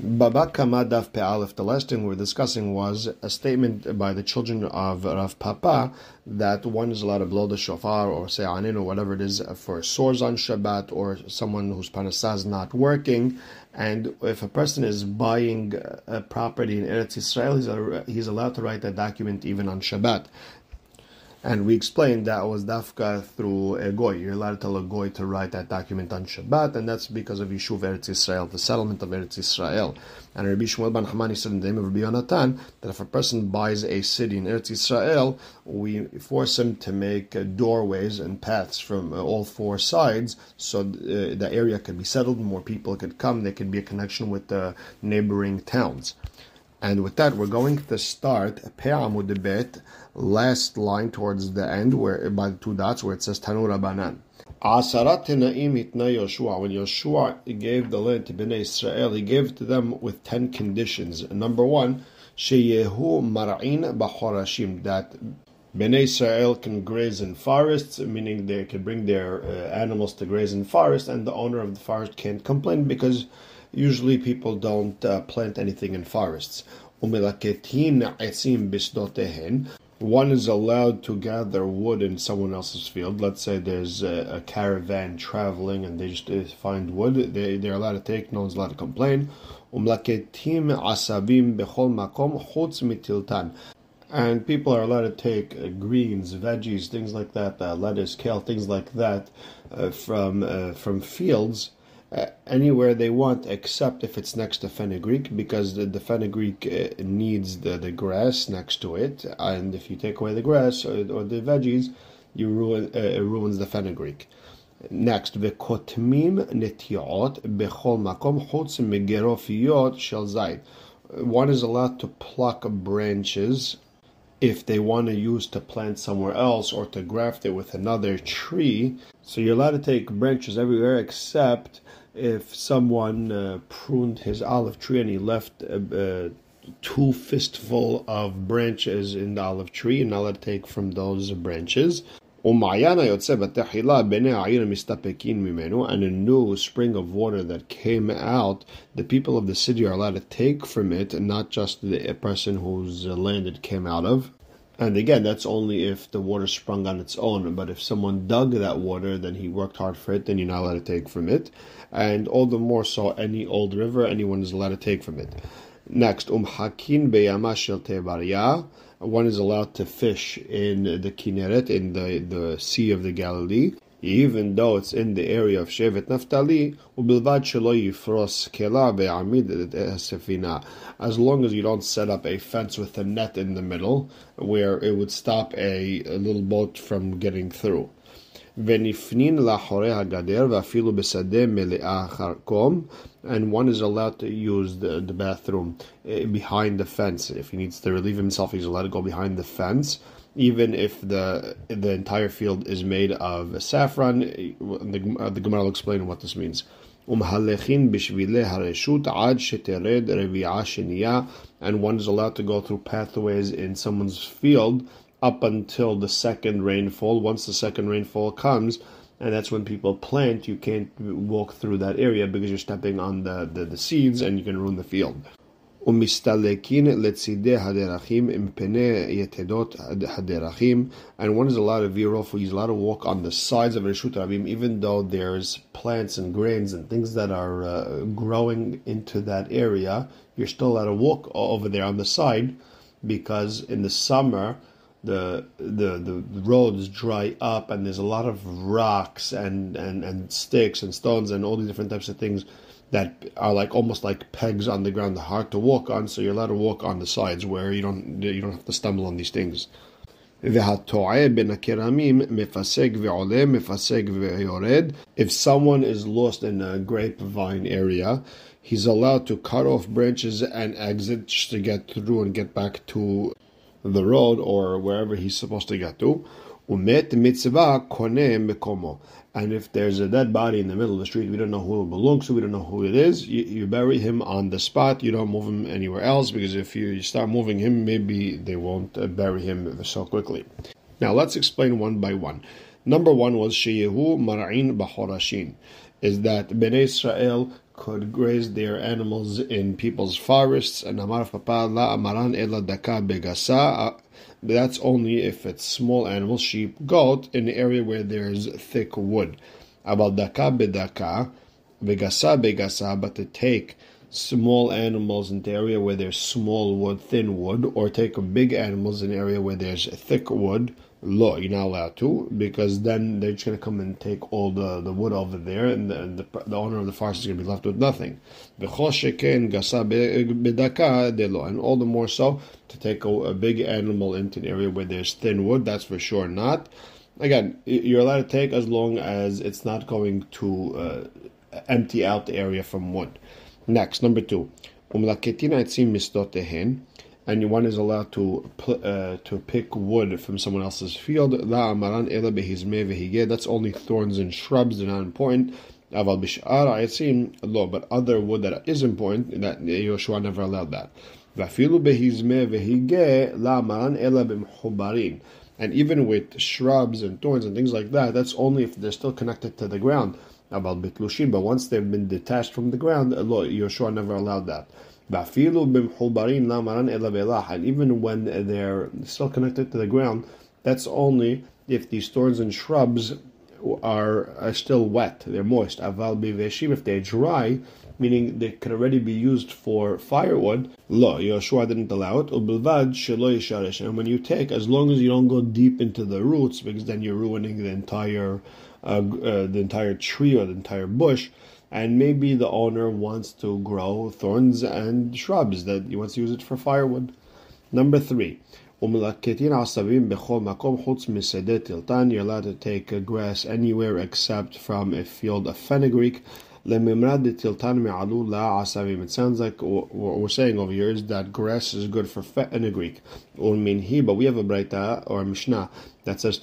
Baba Daf Pe'alef, the last thing we were discussing was a statement by the children of Rav Papa that one is allowed to blow the shofar or say anin or whatever it is for sores on Shabbat or someone whose parnasah is not working. And if a person is buying a property in Eretz Israel, he's, he's allowed to write that document even on Shabbat. And we explained that was dafka through a goy. You're allowed to tell a goy to write that document on Shabbat, and that's because of Yishuv Eretz Israel, the settlement of Eretz Israel. And Rabbi Shmuel ben Hamani said in the name of Rabbi Yonatan that if a person buys a city in Eretz Israel, we force him to make doorways and paths from all four sides, so uh, the area could be settled, more people could come, there could be a connection with the neighboring towns. And with that, we're going to start Pe'amud Bet, last line towards the end, where by the two dots, where it says Tanur Abanan. Asarat Na'im Itna Yoshua. When Yoshua gave the land to Bnei Israel, he gave to them with ten conditions. Number one, Sheyehu Mar'in B'chorashim, that Bnei Israel can graze in forests, meaning they can bring their uh, animals to graze in forests, and the owner of the forest can't complain because Usually people don't uh, plant anything in forests. One is allowed to gather wood in someone else's field. Let's say there's a, a caravan traveling and they just find wood. They, they're allowed to take, no one's allowed to complain. And people are allowed to take uh, greens, veggies, things like that, uh, lettuce, kale, things like that, uh, from uh, from fields uh, anywhere they want except if it's next to fenugreek because the, the fenugreek uh, needs the, the grass next to it and if you take away the grass or, or the veggies you ruin uh, it ruins the fenugreek next וקוטמים נטיעות בכל מקום חוץ מגרופיות של זית one is allowed to pluck branches if they want to use to plant somewhere else or to graft it with another tree. So you're allowed to take branches everywhere except if someone uh, pruned his olive tree and he left uh, uh, two fistful of branches in the olive tree, and to take from those branches. And a new spring of water that came out, the people of the city are allowed to take from it, and not just the person whose land it came out of. And again, that's only if the water sprung on its own. But if someone dug that water, then he worked hard for it, then you're not allowed to take from it. And all the more so, any old river, anyone is allowed to take from it. Next, umhakin beyamashel tebaria. One is allowed to fish in the Kinneret, in the, the Sea of the Galilee even though it's in the area of Shevet Naftali, ובלבד שלא יפרוס כלה ויעמיד את הספינה. As long as you don't set up a fence with a net in the middle, where it would stop a, a little boat from getting through. ונפנין לאחורי הגדר ואפילו בשדה מלאה חרקום, and one is allowed to use the, the bathroom eh, behind the fence. If he needs to relieve himself, he's allowed to go behind the fence even if the the entire field is made of saffron. The, uh, the Gemara will explain what this means. And one is allowed to go through pathways in someone's field up until the second rainfall. Once the second rainfall comes, and that's when people plant, you can't walk through that area because you're stepping on the, the, the seeds and you can ruin the field. And one is allowed to veer off, he's allowed to walk on the sides of Rishut Rabim, even though there's plants and grains and things that are uh, growing into that area. You're still allowed to walk over there on the side because in the summer, the, the the roads dry up and there's a lot of rocks and, and, and sticks and stones and all these different types of things that are like almost like pegs on the ground, hard to walk on. So you're allowed to walk on the sides where you don't you don't have to stumble on these things. If someone is lost in a grapevine area, he's allowed to cut off branches and exit to get through and get back to the road or wherever he's supposed to get to. And if there's a dead body in the middle of the street, we don't know who it belongs to, we don't know who it is, you, you bury him on the spot. You don't move him anywhere else because if you start moving him, maybe they won't uh, bury him so quickly. Now let's explain one by one. Number one was Sheyehu Mara'in Bahorashin, is that Bnei Israel could graze their animals in people's forests. And Amar Papa la amaran ela daka begasa. That's only if it's small animals, sheep, goat, in an area where there's thick wood. About daka bedaka, begasa begasa, but to take small animals in the area where there's small wood, thin wood, or take big animals in an area where there's thick wood, law. You're not allowed to because then they're just going to come and take all the, the wood over there, and the, the, the owner of the forest is going to be left with nothing. And all the more so to take a, a big animal into an area where there's thin wood. That's for sure not. Again, you're allowed to take as long as it's not going to uh, empty out the area from wood. Next, number two and one is allowed to uh, to pick wood from someone else's field. That's only thorns and shrubs; they're not important. But other wood that is important, that Yoshua never allowed that. And even with shrubs and thorns and things like that, that's only if they're still connected to the ground. About bitlushin, but once they've been detached from the ground, Yoshua never allowed that. And even when they're still connected to the ground, that's only if these thorns and shrubs are, are still wet, they're moist. If they're dry, meaning they could already be used for firewood, lo, Yoshua didn't allow it. And when you take, as long as you don't go deep into the roots, because then you're ruining the entire uh, uh, the entire tree or the entire bush and maybe the owner wants to grow thorns and shrubs that he wants to use it for firewood. Number three, you're allowed to take grass anywhere except from a field of fenugreek. It sounds like what we're saying over here is that grass is good for fat in the fenugreek. But we have a Braita or a Mishnah that says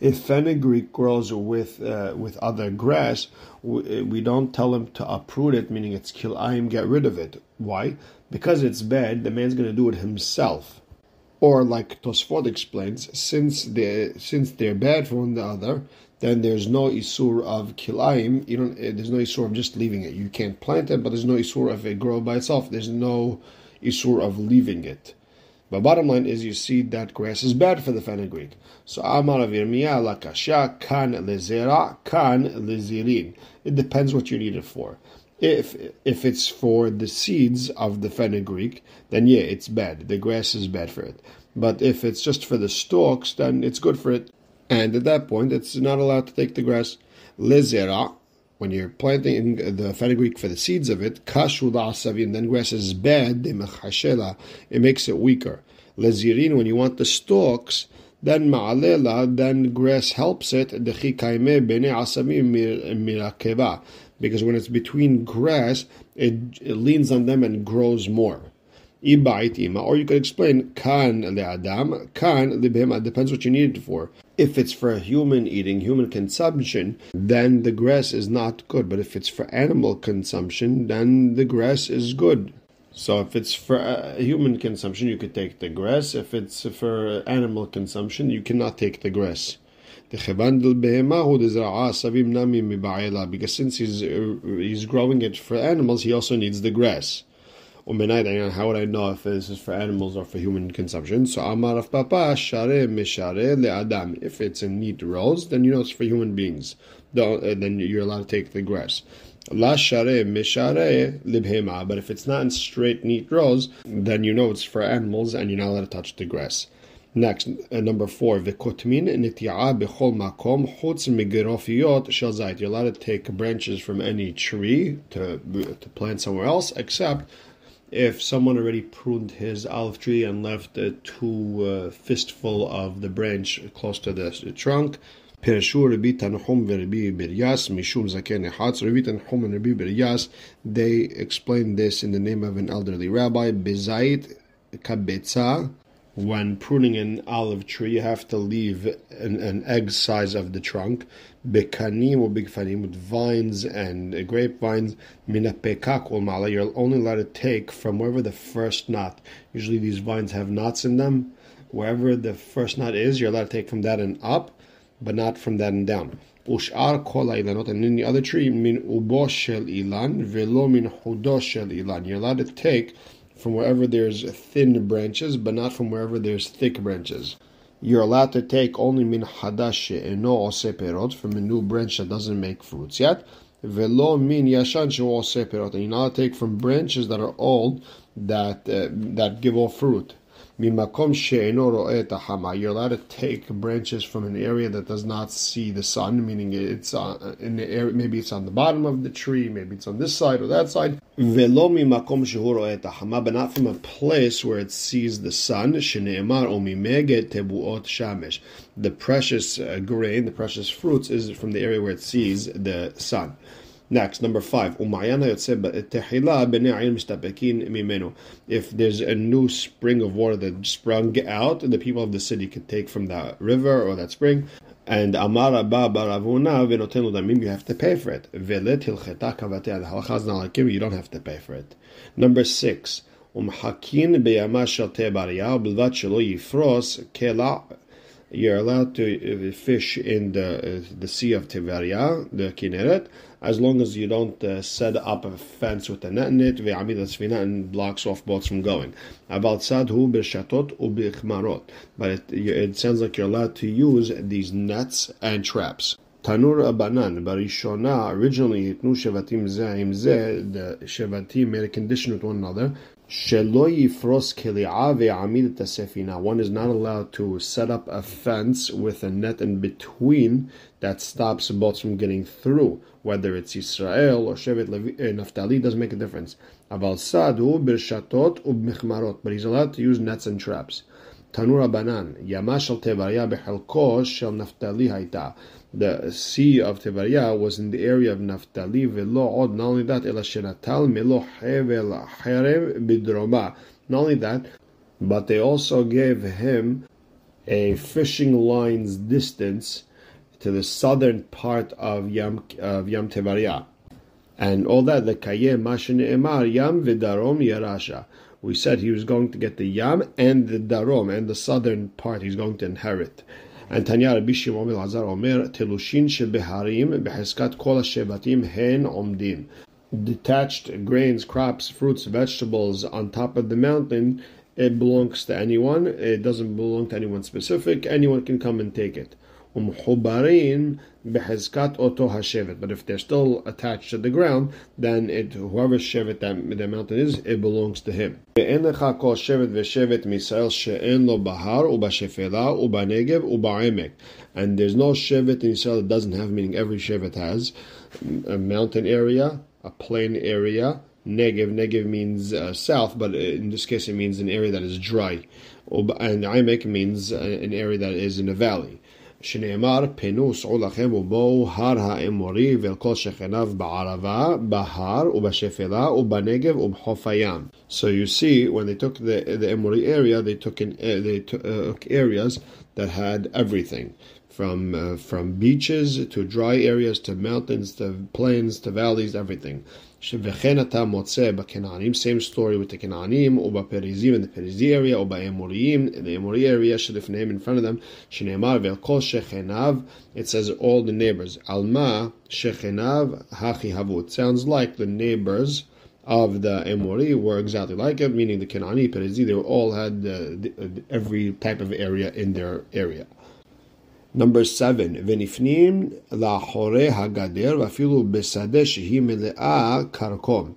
If fenugreek grows with uh, with other grass, we, we don't tell him to uproot it, meaning it's kilayim, get rid of it. Why? Because it's bad, the man's going to do it himself. Or like Tosfot explains, since they since they're bad for one another, then there's no isur of kilaim. You don't. Eh, there's no isur of just leaving it. You can't plant it, but there's no isur of it grow by itself. There's no isur of leaving it. But bottom line is, you see that grass is bad for the fenugreek. So Amar of Yirmiyah lakasha kan lezera kan lezirin. It depends what you need it for. If if it's for the seeds of the fenugreek, then yeah, it's bad. The grass is bad for it. But if it's just for the stalks, then it's good for it. And at that point, it's not allowed to take the grass. Lezera, when you're planting the fenugreek for the seeds of it, kashu and then grass is bad, it makes it weaker. Lezirin, when you want the stalks, then ma'alela, then grass helps it, because when it's between grass, it, it leans on them and grows more. Or you could explain kan le'adam, kan libhema, depends what you need it for. If it's for human eating, human consumption, then the grass is not good. But if it's for animal consumption, then the grass is good. So if it's for uh, human consumption, you could take the grass. If it's for animal consumption, you cannot take the grass. Because since he's, uh, he's growing it for animals, he also needs the grass. How would I know if this is for animals or for human consumption? So Amar of Papa Share Mishare Le Adam. If it's in neat rows, then you know it's for human beings. Uh, then you're allowed to take the grass. La Share Mishare Libhema. But if it's not in straight neat rows, then you know it's for animals and you're not allowed to touch the grass. Next, uh, number four, v'kotmin niti'a b'chol makom chutz migerofiyot shel zayit. You're allowed to take branches from any tree to to plant somewhere else, except if someone already pruned his olive tree and left a two uh, fistful of the branch close to the, trunk. Pirashu Rabbi Tanhum Rabbi Biryas Mishum Zaken Echatz Rabbi Tanhum and Rabbi Biryas they explain this in the name of an elderly rabbi Bezait Kabetza when pruning an olive tree, you have to leave an, an egg size of the trunk. Bekanim or bigfanim with vines and uh, grapevines. Minapekak mala. You're only allowed to take from wherever the first knot. Usually these vines have knots in them. Wherever the first knot is, you're allowed to take from that and up, but not from that and down. Ush'ar kol ha'ilanot, and any other tree, min ubo shel ilan, velo min hudo shel ilan. You're allowed to take from wherever there's thin branches, but not from wherever there's thick branches. You're allowed to take only min hadash ose perot, from a new branch that doesn't make fruits yet. Velo min yashan perot, and you're allowed to take from branches that are old that uh, that give off fruit. Mimakom she'eno. You're allowed to take branches from an area that does not see the sun, meaning it's in the area, maybe it's on the bottom of the tree, maybe it's on this side or that side. Velo mimakom but not from a place where it sees the sun. Shene'emar o tebuot shamesh. The precious uh, grain, the precious fruits, is from the area where it sees the sun. Next, number five. If there's a new spring of water that sprung out, the people of the city could take from that river or that spring. And Amar Abba Baravuna you have to pay for it. Velet hilcheta kavate the halacha is not like you don't have to pay for it. Number six. ומחכין בימה של תבריה ובלבד שלא יפרוס כלא you're allowed to uh, fish in the uh, the Sea of Tiberia, the Kinneret, as long as you don't uh, set up a fence with a net in it, and blocks off boats from going. But it, it sounds like you're allowed to use these nets and traps. Tanur Abanan, Barishona, originally Itnu Shevatim Zahim Zeh, the Shevatim made a condition with one another one is not allowed to set up a fence with a net in between that stops boats from getting through. Whether it's Israel or Shevet Levi, uh, Naphtali doesn't make a difference. Sadu ubmichmarot, but he's allowed to use nets and traps. Tanura Banan, Yamashal Tevaria behelko shel Naphtali haita the sea of Tevaria was in the area of Naphtali, velo not only that, melo. Not only that, but they also gave him a fishing line's distance to the southern part of Yam, of Yam Tevaria. And all that, the Kayem Mashin Emar, Yam Vidarom Yarasha. We said he was going to get the Yam and the Darom, and the southern part he's going to inherit. Tanya Rabbi Shimon ben Lazar Omer, Telushin shebeharim beheskat kol shevatim hen omdim. Detached grains, crops, fruits, vegetables on top of the mountain, it belongs to anyone. It doesn't belong to anyone specific. Anyone can come and take it Umhubarin behezkat oto hashevet. But if they're still attached to the ground, then it whoever shevet that the mountain is, it belongs to him. ואין לך כל שבט ושבט מישראל שאין לו בהר ובשפלה ובנגב ובעמק. And there's no shevet in Israel that doesn't have, meaning every shevet has, a mountain area, a plain area, Negev. Negev means uh, south, but in this case it means an area that is dry. And Aimek means uh, an area that is in a valley. שנאמר, פנו סעו לכם ובואו הר האמורי ואל כל שכניו בערבה, בהר ובשפלה ובנגב ובחוף הים. So you see, when they took the, the Emori area, they took, in, uh, they took uh, areas that had everything. From, uh, from beaches to dry areas to mountains to plains to valleys, everything. Same story with the Canaanim, Uba Perizim in the Perizim area, Uba Emorim in the Emori area, Shalifneim in front of them, Shinemar Velkol Shechenav, it says all the neighbors. Alma Shechenav Hachi Havut. Sounds like the neighbors of the Emori were exactly like it, meaning the Kanaani, Perizim, they all had uh, uh, every type of area in their area. Number seven, ונפנים לאחורי הגדר ואפילו בשדה שהיא מלאה קרקום.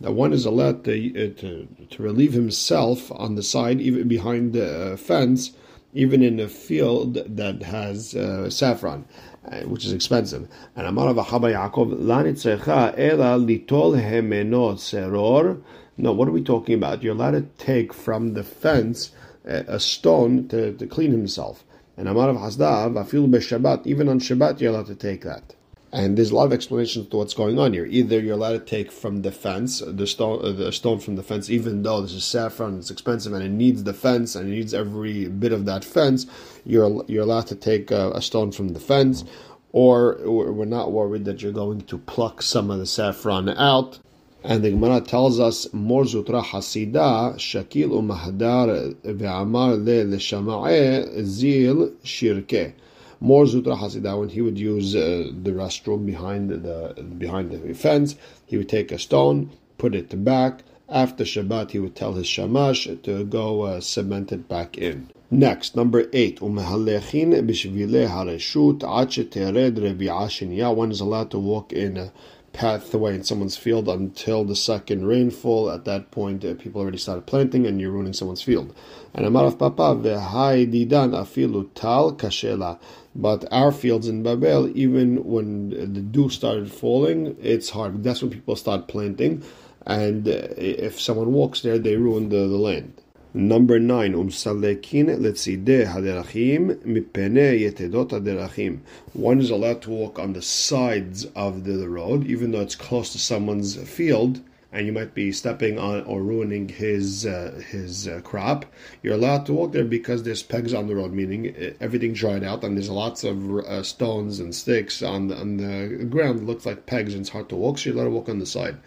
That one is allowed to, uh, to, to relieve himself on the side, even behind the uh, fence, even in a field that has uh, saffron, uh, which is expensive. And Amar V'chaba Yaakov, la nitzecha ela litol hemeno seror. No, what are we talking about? You're allowed to take from the fence a stone to, to clean himself. And Amar of Hasda, Vafil Shabbat, even on Shabbat you're allowed to take that. And there's a lot of explanations to what's going on here. Either you're allowed to take from the fence, the stone, uh, the stone from the fence, even though this is saffron, it's expensive, and it needs the fence, and it needs every bit of that fence. You're you're allowed to take uh, a stone from the fence, or we're not worried that you're going to pluck some of the saffron out. And the Gemara tells us, Mor Zutra Hasida, Shakil Umahdar Ve'amar Le Leshama'e Zil Shirke. More Zutra Hasidah, when he would use uh, the restroom behind the behind the fence, he would take a stone, put it back. After Shabbat, he would tell his shamash to go uh, cement it back in. Next, number eight, umhallechin b'shvile hareshut ad shetered rebi'ah One is allowed to walk in a pathway in someone's field until the second rainfall. At that point, uh, people already started planting, and you're ruining someone's field. And Amarav Papa v'hai didan afilu tal kashela. But our fields in Babel, even when the dew started falling, it's hard. That's when people start planting, and uh, if someone walks there, they ruin the, the land. Number nine, umsalekin letzide haderachim mipene yetedot haderachim. One is allowed to walk on the sides of the road, even though it's close to someone's field, and you might be stepping on or ruining his uh, his uh, crop. You're allowed to walk there because there's pegs on the road, meaning uh, everything dried out, and there's lots of uh, stones and sticks on the, on the ground. It looks like pegs, and it's hard to walk, so you're allowed to walk on the side.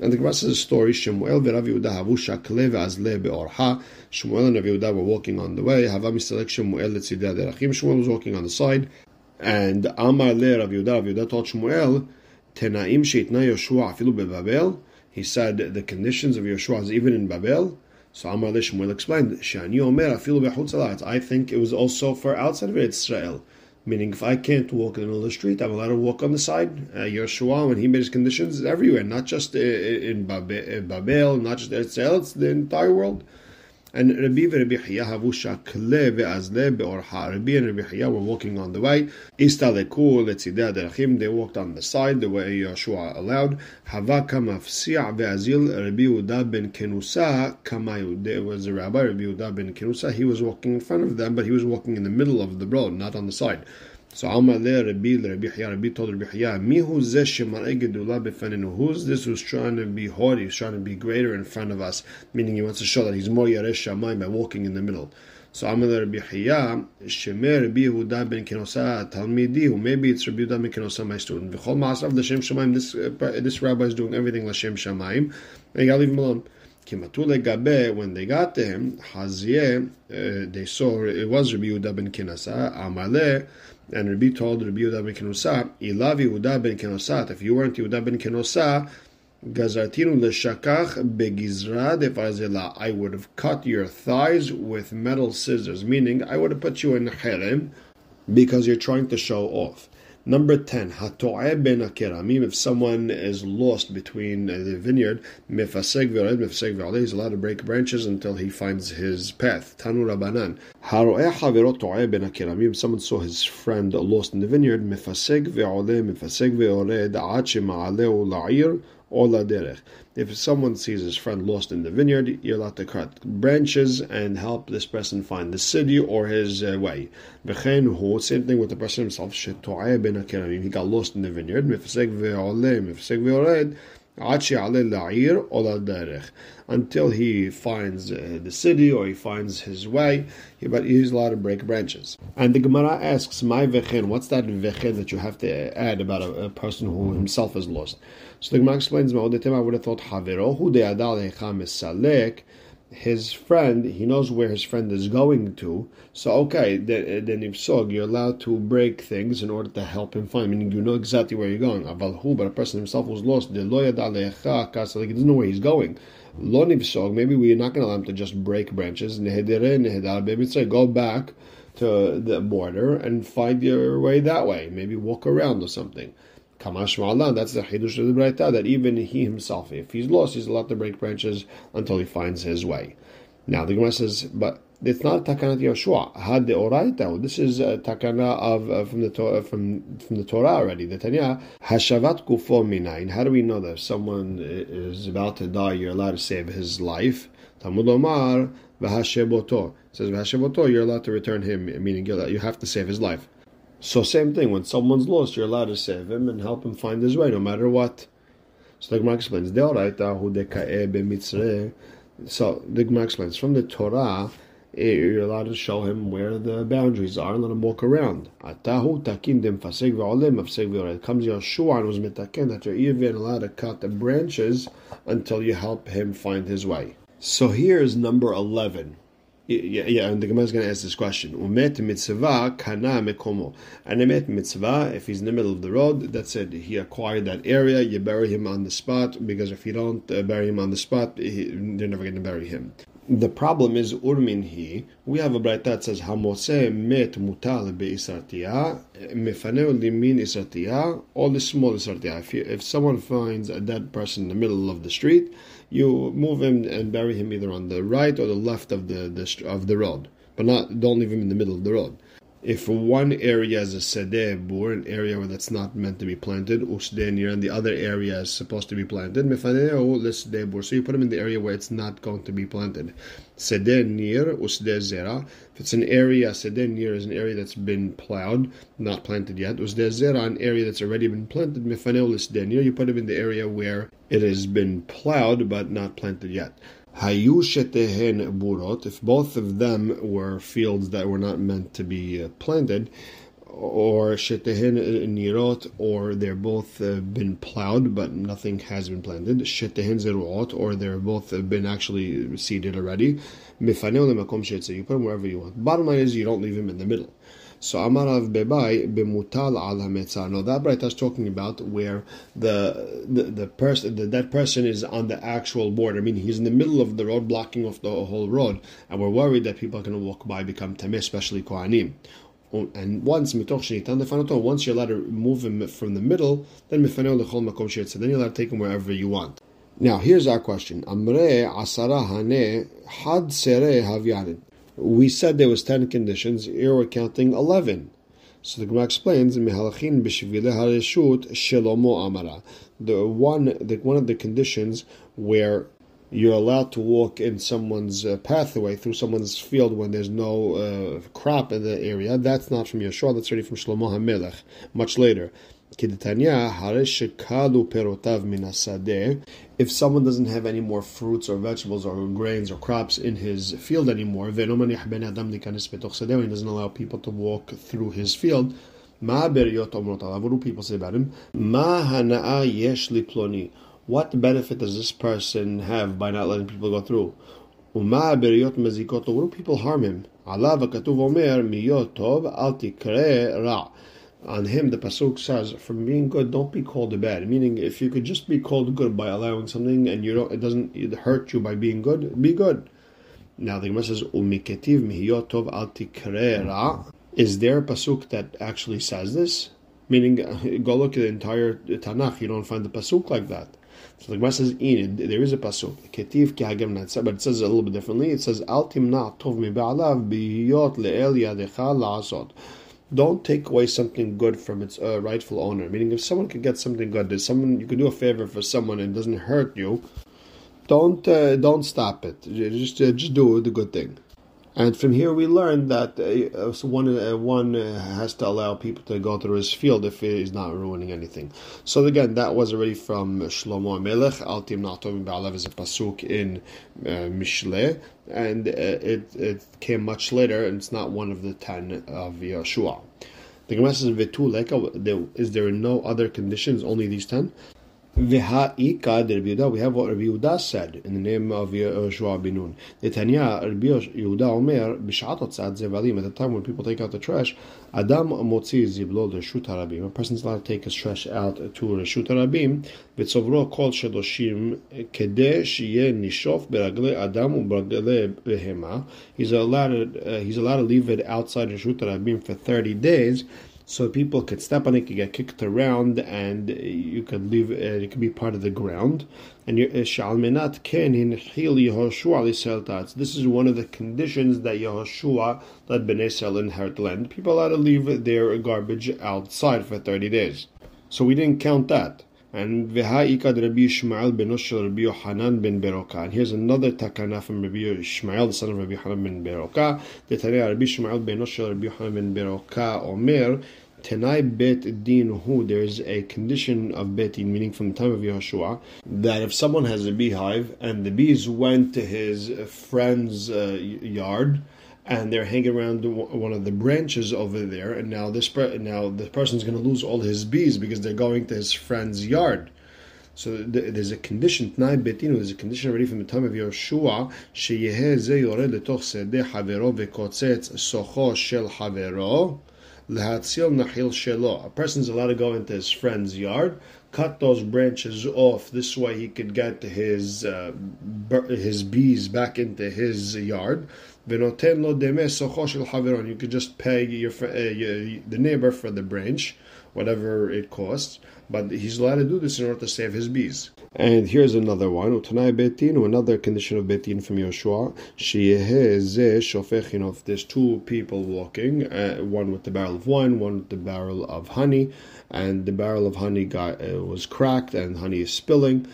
And the Gemara says a story, Shemuel v'Rav Yehuda havu shakle ve'azle be'orha. Shemuel and Rav Yehuda were walking on the way. Hava misalek Shemuel letzidei derachim. Shemuel was walking on the side. And Amar le Rav Yehuda, Rav Yehuda told Shemuel, Tenaim sheitna Yoshua afilu be'Babel. He said the conditions of Yoshua is even in Babel. So Amar le Shemuel explained, Shani omer I think it was also for outside of Israel. Meaning, if I can't walk in the middle of the street, I'm allowed to walk on the side. Uh, Yeshua, when he made his conditions, everywhere, not just in Babel, not just Israel, it's the entire world. And Rabbi and Rabbi Hiya havu shakle ve'azle be'orha. Rabbi and Rabbi Hiya were walking on the way. Istaleku letzidei derachim. They walked on the side, the way Yeshua allowed. Hava kamafsi'a ve'azil Rabbi Uda ben Kenusa kamayu. There was a rabbi, Rabbi Yehuda ben Kenusa. He was walking in front of them, but he was walking in the middle of the road, not on the side. So Amar le Rabbi Rabbi Hiya, Rabbi told Rabbi Hiya, Mihu. Who's this who's trying to be haughty, who's trying to be greater in front of us? Meaning he wants to show that he's more Yaresh Shamayim by walking in the middle. So Amar Rabbi Hiya, Shemer Rabbi Yehuda ben Kenosa who maybe it's Rabbi Yehuda ben Kenosa, my student. V'chol ma'asav l'shem Shamayim, this, uh, this rabbi is doing everything l'shem Shamayim. And you gotta leave him alone. When they got to him, uh, they saw it was Rabbi Yehuda ben Kinasa, Amaleh, and Rabbi told Rabbi Yehuda ben Kenosa, Ilav Yehuda ben Kenosat, if you weren't Yehuda ben Kenosa, Gazartinu leshakach begizra defarzela. I would have cut your thighs with metal scissors, meaning I would have put you in harem because you're trying to show off. Number 10, Hato'e ben akeramim, if someone is lost between the vineyard, mifaseg v'ored, mifaseg v'oleh, he's allowed to break branches until he finds his path. Tanu Rabbanan. Haro'e havero to'e ben akeramim, someone saw his friend lost in the vineyard, mifaseg v'oleh, mifaseg v'ored, ad shema'aleu la'ir, Ola derech. If someone sees his friend lost in the vineyard, you're allowed to cut branches and help this person find the city or his uh, way. Same thing with the person himself. He got lost in the vineyard until he finds uh, the city or he finds his way, but he's allowed to break branches. And the Gemara asks, "My vechen, what's that vechen that you have to add about a, a person who himself is lost?" So the Gemara explains, I would have thought, Haverohu de his friend, he knows where his friend is going to. So, okay, then, if so, you're allowed to break things in order to help him find, meaning you know exactly where you're going. Avalhu, but a person himself was lost. The Like he doesn't know where he's going. Lo maybe we're not going to allow him to just break branches. Go back to the border and find your way that way. Maybe walk around or something. Kamash that's the Hidush of the Braita, that even he himself, if he's lost, he's allowed to break branches until he finds his way. Now the Gemara says, but it's not Takanat Yoshua. Had the Oraita. This is a Takana of uh, from the Torah, from from the Torah already. The Tanya Hashavat Kufo Minayin. How do we know that if someone is about to die, you're allowed to save his life? Talmud Omar V'Hasheboto says V'Hasheboto. You're allowed to return him, meaning you have to save his life. So same thing, when someone's lost, you're allowed to save him and help him find his way, no matter what. So the Gemara explains, so the Gemara explains, from the Torah, eh, you're allowed to show him where the boundaries are and let him walk around. It comes Yeshua and was mitaken that you're even allowed to cut the branches until you help him find his way. So here is number 11 Yeah, yeah, and the Gemara is going to ask this question. Umet mitzvah kana mekomo. And emet mitzvah, if he's in the middle of the road, that's it. He acquired that area. You bury him on the spot because if you don't uh, bury him on the spot, he, they're never going to bury him. The problem is urmin he. We have a bright that says hamose met mutal beisartia mefaneu limin isartia all the small isartia. If, if someone finds a dead person in the middle of the street, you move him and bury him either on the right or the left of the, the of the road, but not don't leave him in the middle of the road if one area is a sedeh bur, an area where that's not meant to be planted, usdenir, and the other area is supposed to be planted, oh, bur. So you put them in the area where it's not going to be planted. Sedeh nir, usdeh zera. If it's an area, sedeh nir is an area that's been plowed, not planted yet. Usdeh zera, an area that's already been planted, oh, nir. You put them in the area where it has been plowed but not planted yet. Hayu shetehen burot, if both of them were fields that were not meant to be uh, planted, or shetehen nirot, or they're both uh, been plowed but nothing has been planted, shetehen zeruot, or they're both uh, been actually seeded already, mifaneu lemakom you put them wherever you want. Bottom line is you don't leave them in the middle. So Amarav Bebai b'mutal al hametzar. No, that right is talking about where the the, the person the, that person is on the actual border. I mean, he's in the middle of the road, blocking off the whole road, and we're worried that people are going to walk by, become tameh, especially kohanim. Oh, and once once you're allowed to move him from the middle, then mifaneo lechol makom So Then you're allowed to take him wherever you want. Now here's our question. Amre asara hane had sere havyanin we said there was 10 conditions, here we're counting 11. So the Gemara explains, "Mehalachin b'shvile hareshut shelomo amara." The one, the, one of the conditions where you're allowed to walk in someone's uh, pathway through someone's field when there's no uh, crop in the area. That's not from Yeshua. That's already from Shlomo HaMelech. Much later. If someone doesn't have any more fruits or vegetables or grains or crops in his field anymore, he doesn't allow people to walk through his field. What benefit does this person have by not letting people go through? What do people harm him? On him, the pasuk says, "From being good, don't be called bad." Meaning, if you could just be called good by allowing something, and you don't, it doesn't it hurt you by being good, be good. Now the Gemara says, "Umiketiv mihiyotov al tikrera." Is there a pasuk that actually says this? Meaning, go look at the entire Tanakh. You don't find the pasuk like that. So the Gemara says, "In there is a pasuk, ketiv ki but it says a little bit differently. It says, "Al timna tov mi ba'alav bihiyot le'el la'asot." Don't take away something good from its uh, rightful owner. Meaning, if someone can get something good, there's someone you can do a favor for someone and it doesn't hurt you. Don't uh, don't stop it. Just uh, just do the good thing. And from here we learn that uh, so one uh, one uh, has to allow people to go through his field if he's not ruining anything. So again, that was already from Shlomo Melech. Altim Natovim Ba'alev is a pasuk in uh, Mishle, and uh, it it came much later, and it's not one of the ten of Yeshua. The Gemara says, "Is there no other conditions? Only these ten? V'ha'ika de Rabbi we have what Rabbi Yehuda said in the name of Yehoshua bin Nun. Netanya, Rabbi Yehuda Omer, b'shat otzad zevalim, at the time when people take out the trash, Adam motzi ziblo l'reshut harabim, a person's allowed to take his trash out to reshut harabim, v'tzovro kol shedoshim, kedeh shiye nishof beragle Adam u'beragle behema, he's allowed, uh, he's allowed to leave it outside reshut harabim for 30 days, so people could step on it, could get kicked around, and you could leave. Uh, it could be part of the ground. And shalmenat ken in hil Yehoshua This is one of the conditions that Yehoshua let Bnei Israel inherit land. People had to leave their garbage outside for thirty days. So we didn't count that. And V'ha'ikad Rabbi Yishmael ben Rabbi Yohanan ben Beroka. And here's another takana from Rabbi Yishmael, the son of Rabbi Yohanan ben Beroka. The Tanei Rabbi Yishmael ben Rabbi Yohanan ben Beroka Omer. Tenai bet din hu, there's a condition of bet din, meaning from the time of Yehoshua, that if someone has a beehive and the bees went to his friend's uh, yard, and they're hanging around one of the branches over there. And now this per- now the person's going to lose all his bees because they're going to his friend's yard. So th- there's a condition, Tnai Betinu, there's a condition already from the time of Yeshua, Sheyeheh ze yoreh letoch sedeh havero vekotzetz socho shel havero. Lehatzil Nahil Shelo. A person's allowed to go into his friend's yard, cut those branches off. This way he could get his uh, his bees back into his yard. You could just pay your, uh, your, the neighbor for the branch whatever it costs, but he's allowed to do this in order to save his bees. And here's another one, Betin, another condition of Betin from Yoshua. Shofechin, if there's two people walking, uh, one with the barrel of wine, one with the barrel of honey, and the barrel of honey got uh, was cracked and honey is spilling,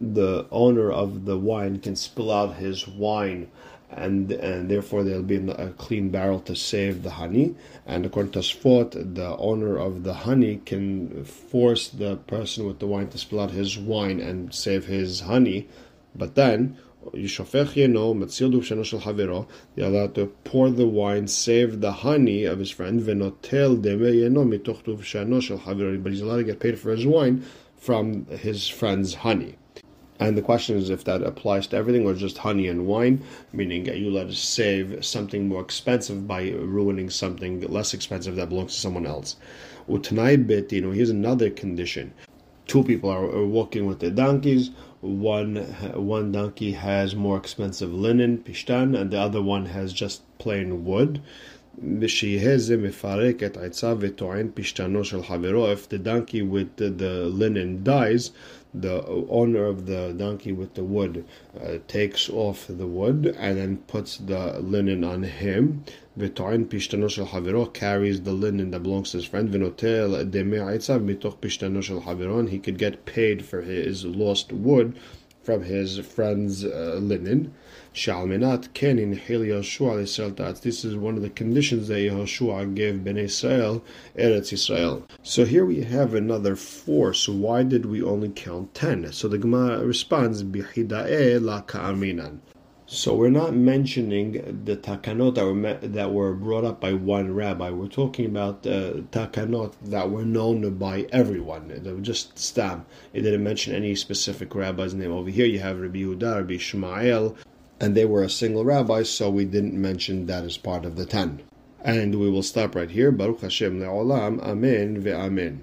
the owner of the wine can spill out his wine and and therefore there'll be a clean barrel to save the honey. And according to Sfot, the owner of the honey can force the person with the wine to spill out his wine and save his honey. But then, they're allowed to pour the wine, save the honey of his friend, but he's allowed to get paid for his wine from his friend's honey. And the question is if that applies to everything or just honey and wine, meaning you let us save something more expensive by ruining something less expensive that belongs to someone else. Utanai bit, you know, here's another condition. Two people are, walking with their donkeys. One one donkey has more expensive linen, pishtan, and the other one has just plain wood. If the donkey with the, the linen dies, the owner of the donkey with the wood uh, takes off the wood and then puts the linen on him. V'toin pishtano shel haviro carries the linen that belongs to his friend. V'notel demei aitzav mitoch pishtano shel haviro. He could get paid for his lost wood from his friend's uh, linen. Shalmenat kenin hil Yeshua Yisrael This is one of the conditions that Yehoshua gave Bnei Israel, Eretz Israel. So here we have another four. So why did we only count ten? So the Gemara responds, Bihida'e la. So we're not mentioning the takanot that were that were brought up by one rabbi. We're talking about uh, takanot that were known by everyone. They were just stam. It didn't mention any specific rabbi's name. Over here you have Rabbi Yehuda, Rabbi Shmuel, and they were a single rabbi, so we didn't mention that as part of the ten. And we will stop right here. Baruch Hashem le'olam. Amen ve'amen.